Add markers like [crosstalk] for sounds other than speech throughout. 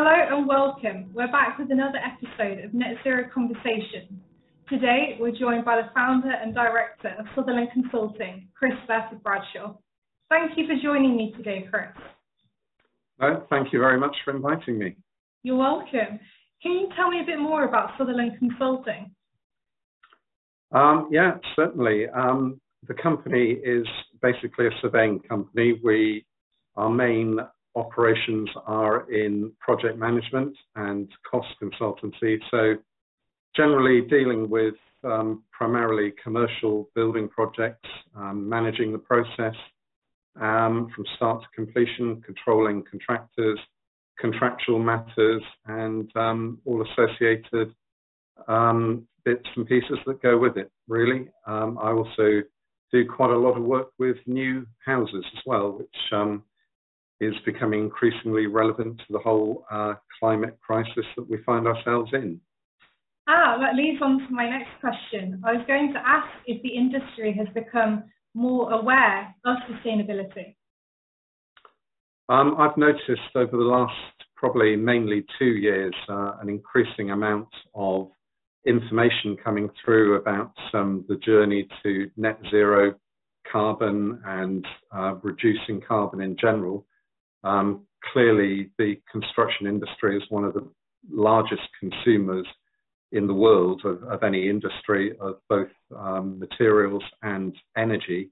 Hello and welcome. We're back with another episode of Net Zero Conversations. Today, we're joined by the founder and director of Sutherland Consulting, Chris Burford Bradshaw. Thank you for joining me today, Chris. No, thank you very much for inviting me. You're welcome. Can you tell me a bit more about Sutherland Consulting? Um, yeah, certainly. Um, the company is basically a surveying company. We our main operations are in project management and cost consultancy. So generally dealing with um, primarily commercial building projects, um, managing the process um, from start to completion, controlling contractors, contractual matters, and um, all associated um, bits and pieces that go with it, really. Um, I also do quite a lot of work with new houses as well, which is becoming increasingly relevant to the whole uh, climate crisis that we find ourselves in. Ah, that leads on to my next question. I was going to ask if the industry has become more aware of sustainability. Um, I've noticed over the last probably mainly two years uh, an increasing amount of information coming through about um, the journey to net zero carbon and uh, reducing carbon in general. Um, clearly, the construction industry is one of the largest consumers in the world of, of any industry of both um, materials and energy.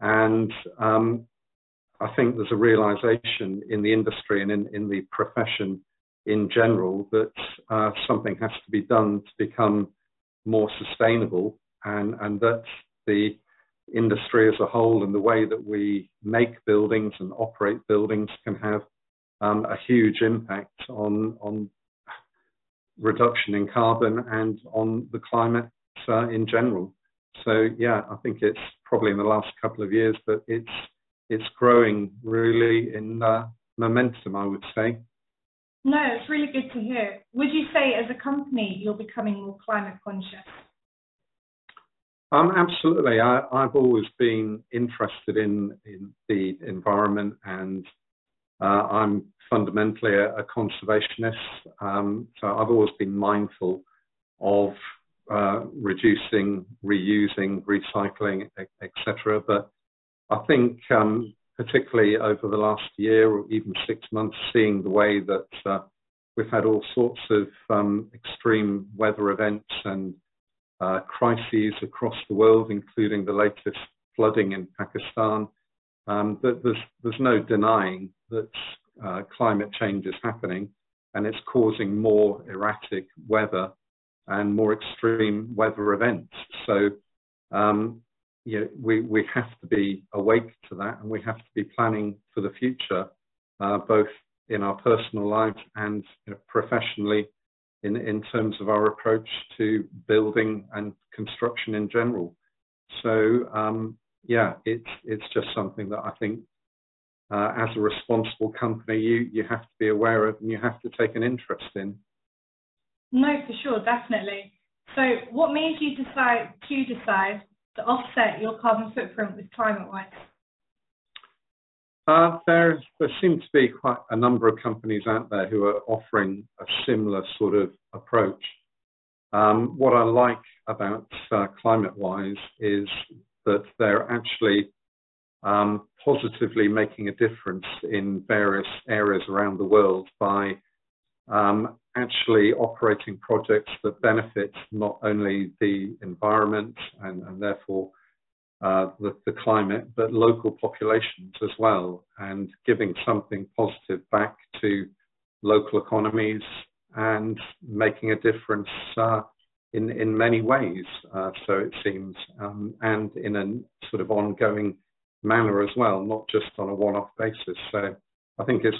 And um, I think there's a realization in the industry and in, in the profession in general that uh, something has to be done to become more sustainable and, and that the industry as a whole and the way that we make buildings and operate buildings can have um, a huge impact on on reduction in carbon and on the climate uh, in general. So yeah, I think it's probably in the last couple of years, but it's it's growing really in uh, momentum, I would say. No, it's really good to hear. Would you say, as a company, you're becoming more climate conscious? Um, absolutely. I, have always been interested in, in the environment and uh, I'm fundamentally a, a conservationist. Um, so I've always been mindful of uh, reducing, reusing, recycling, etc. But I think um, particularly over the last year or even six months, seeing the way that uh, we've had all sorts of um, extreme weather events and uh, crises across the world, including the latest flooding in Pakistan. Um, but there's, there's no denying that uh, climate change is happening and it's causing more erratic weather and more extreme weather events. So, um, you know, we, we have to be awake to that and we have to be planning for the future, uh, both in our personal lives and you know, professionally in, in terms of our approach to building and construction in general. So um, yeah, it's it's just something that I think uh, as a responsible company you you have to be aware of and you have to take an interest in. No, for sure, definitely. So, what made you decide to decide to offset your carbon footprint with Climatewise? Uh, there, there seem to be quite a number of companies out there who are offering a similar sort of approach. Um, what I like about uh, Climatewise is that they're actually um, positively making a difference in various areas around the world by um, actually operating projects that benefit not only the environment and, and therefore uh, the, the, climate, but local populations as well, and giving something positive back to local economies and making a difference uh, in in many ways. Uh, so it seems, um, and in a sort of ongoing manner as well, not just on a one-off basis. So I think it's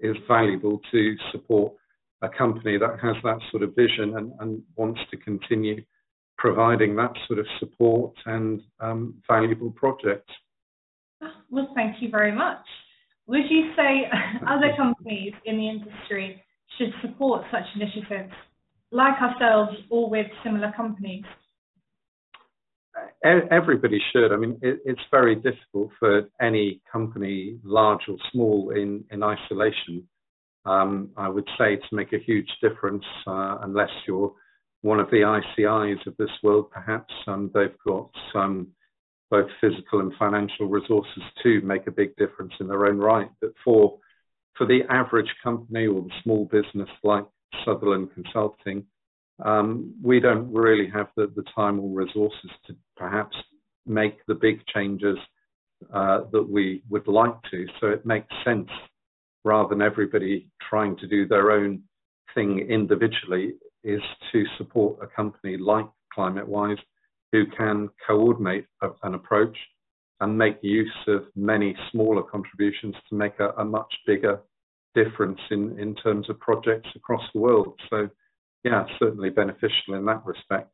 is valuable to support a company that has that sort of vision and, and wants to continue providing that sort of support and um, valuable projects. Well, thank you very much. Would you say [laughs] other companies in the industry should support such initiatives, like ourselves or with similar companies? Everybody should. I mean, it, it's very difficult for any company, large or small, in, in isolation, um, I would say to make a huge difference, uh, unless you're one of the ICIs of this world, perhaps. Um, they've got some both physical and financial resources to make a big difference in their own right. But for for the average company or the small business like Sutherland Consulting, um, we don't really have the, the time or resources to perhaps make the big changes uh, that we would like to. So it makes sense rather than everybody trying to do their own thing individually is to support a company like ClimateWise who can coordinate a, an approach and make use of many smaller contributions to make a, a much bigger difference in, in terms of projects across the world. So, yeah, certainly beneficial in that respect.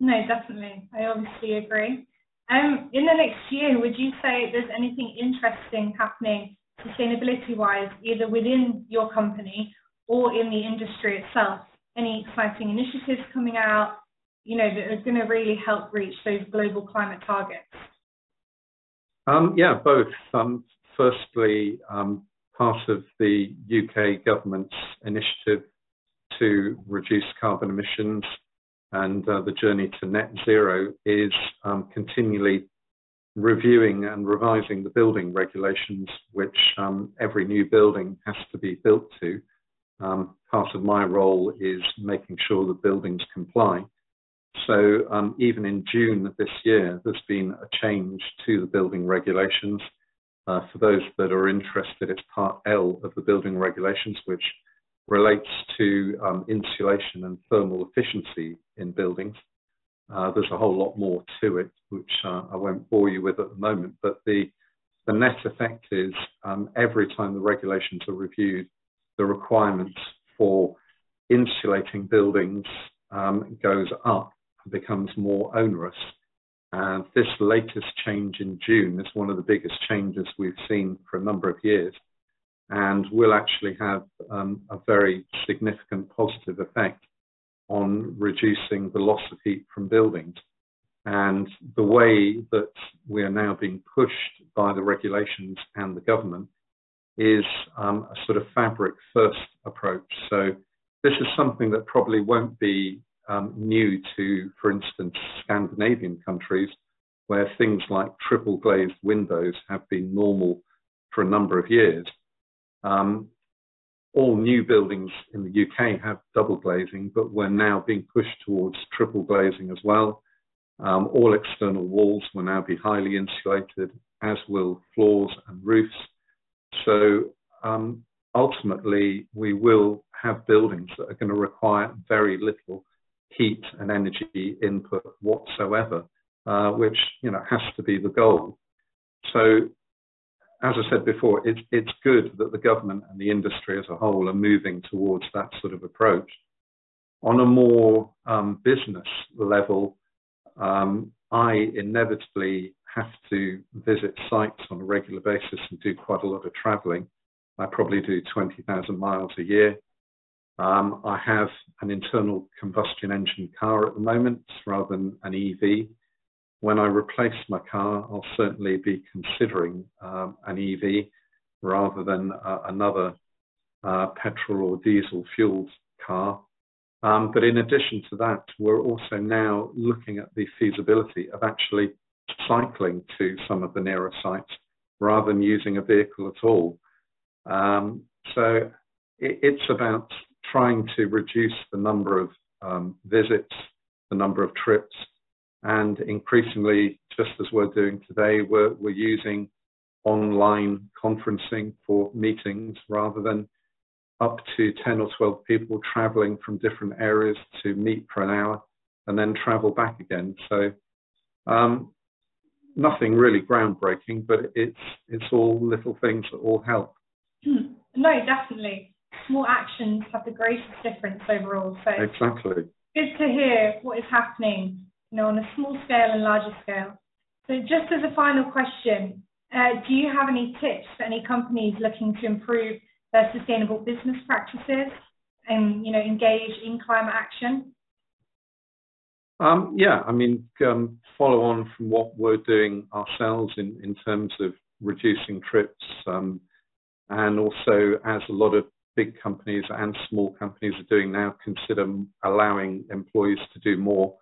No, definitely. I obviously agree. Um, in the next year, would you say there's anything interesting happening sustainability wise, either within your company or in the industry itself? Any exciting initiatives coming out, you know, that are going to really help reach those global climate targets? Um, yeah, both. Um, firstly, um, part of the UK government's initiative to reduce carbon emissions and uh, the journey to net zero is um, continually reviewing and revising the building regulations, which um, every new building has to be built to. Um, part of my role is making sure the buildings comply. So um, even in June of this year, there's been a change to the building regulations. Uh, for those that are interested, it's part L of the building regulations, which relates to um, insulation and thermal efficiency in buildings. Uh, there's a whole lot more to it, which uh, I won't bore you with at the moment. But the the net effect is um, every time the regulations are reviewed, the requirements for insulating buildings um, goes up and becomes more onerous. And this latest change in June is one of the biggest changes we've seen for a number of years and will actually have um, a very significant positive effect on reducing the loss of heat from buildings. And the way that we are now being pushed by the regulations and the government is um, a sort of fabric first approach. So this is something that probably won't be um, new to, for instance, Scandinavian countries, where things like triple glazed windows have been normal for a number of years. Um, all new buildings in the UK have double glazing, but we're now being pushed towards triple glazing as well. Um, all external walls will now be highly insulated, as will floors and roofs. So um, ultimately, we will have buildings that are going to require very little heat and energy input whatsoever, uh, which you know has to be the goal. So as I said before, it's, it's good that the government and the industry as a whole are moving towards that sort of approach. On a more um, business level, um, I inevitably have to visit sites on a regular basis and do quite a lot of traveling. I probably do 20,000 miles a year. Um, I have an internal combustion engine car at the moment rather than an EV when I replace my car, I'll certainly be considering um, an EV rather than uh, another uh, petrol or diesel fueled car. Um, but in addition to that, we're also now looking at the feasibility of actually cycling to some of the nearer sites rather than using a vehicle at all. Um, so it, it's about trying to reduce the number of um, visits, the number of trips, and increasingly, just as we're doing today, we're, we're using online conferencing for meetings rather than up to 10 or 12 people traveling from different areas to meet for an hour and then travel back again. So um, nothing really groundbreaking, but it's it's all little things that all help. Hmm. No, definitely. Small actions have the greatest difference overall. So exactly. Good to hear what is happening you know, on a small scale and larger scale. So just as a final question, uh, do you have any tips for any companies looking to improve their sustainable business practices and, you know, engage in climate action? Um, yeah, I mean, um, follow on from what we're doing ourselves in, in terms of reducing trips, um, and also as a lot of big companies and small companies are doing now, consider allowing employees to do more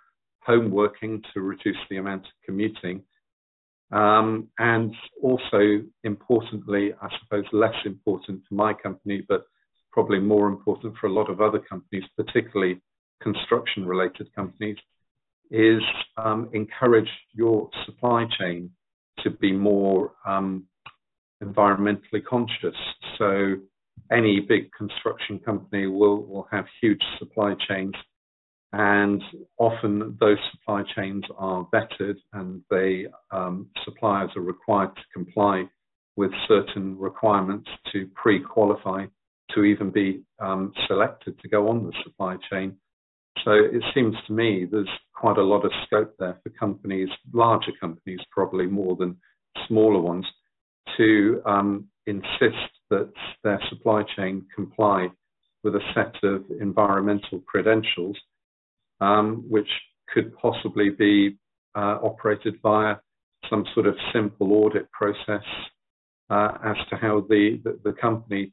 home working to reduce the amount of commuting. Um, and also, importantly, I suppose less important for my company, but probably more important for a lot of other companies, particularly construction related companies, is um, encourage your supply chain to be more um, environmentally conscious. So any big construction company will, will have huge supply chains and often those supply chains are vetted and they um, suppliers are required to comply with certain requirements to pre-qualify to even be um, selected to go on the supply chain. So it seems to me there's quite a lot of scope there for companies, larger companies probably more than smaller ones, to um, insist that their supply chain comply with a set of environmental credentials, um, which could possibly be uh, operated via some sort of simple audit process uh, as to how the, the, the company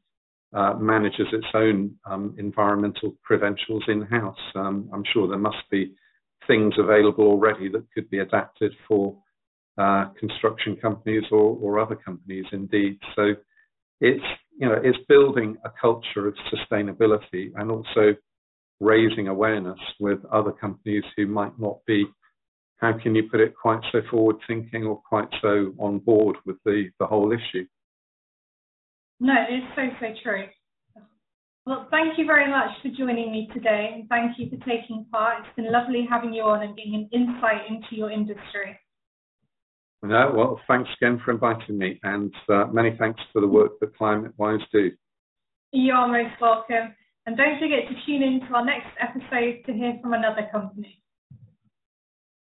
uh, manages its own um, environmental credentials in-house. Um, I'm sure there must be things available already that could be adapted for uh, construction companies or, or, other companies indeed. So it's you know it's building a culture of sustainability and also raising awareness with other companies who might not be. How can you put it quite so forward thinking or quite so on board with the the whole issue? No it's so so true well thank you very much for joining me today and thank you for taking part it's been lovely having you on and getting an insight into your industry no, well, thanks again for inviting me, and uh, many thanks for the work that ClimateWise do. You're most welcome. And don't forget to tune in to our next episode to hear from another company.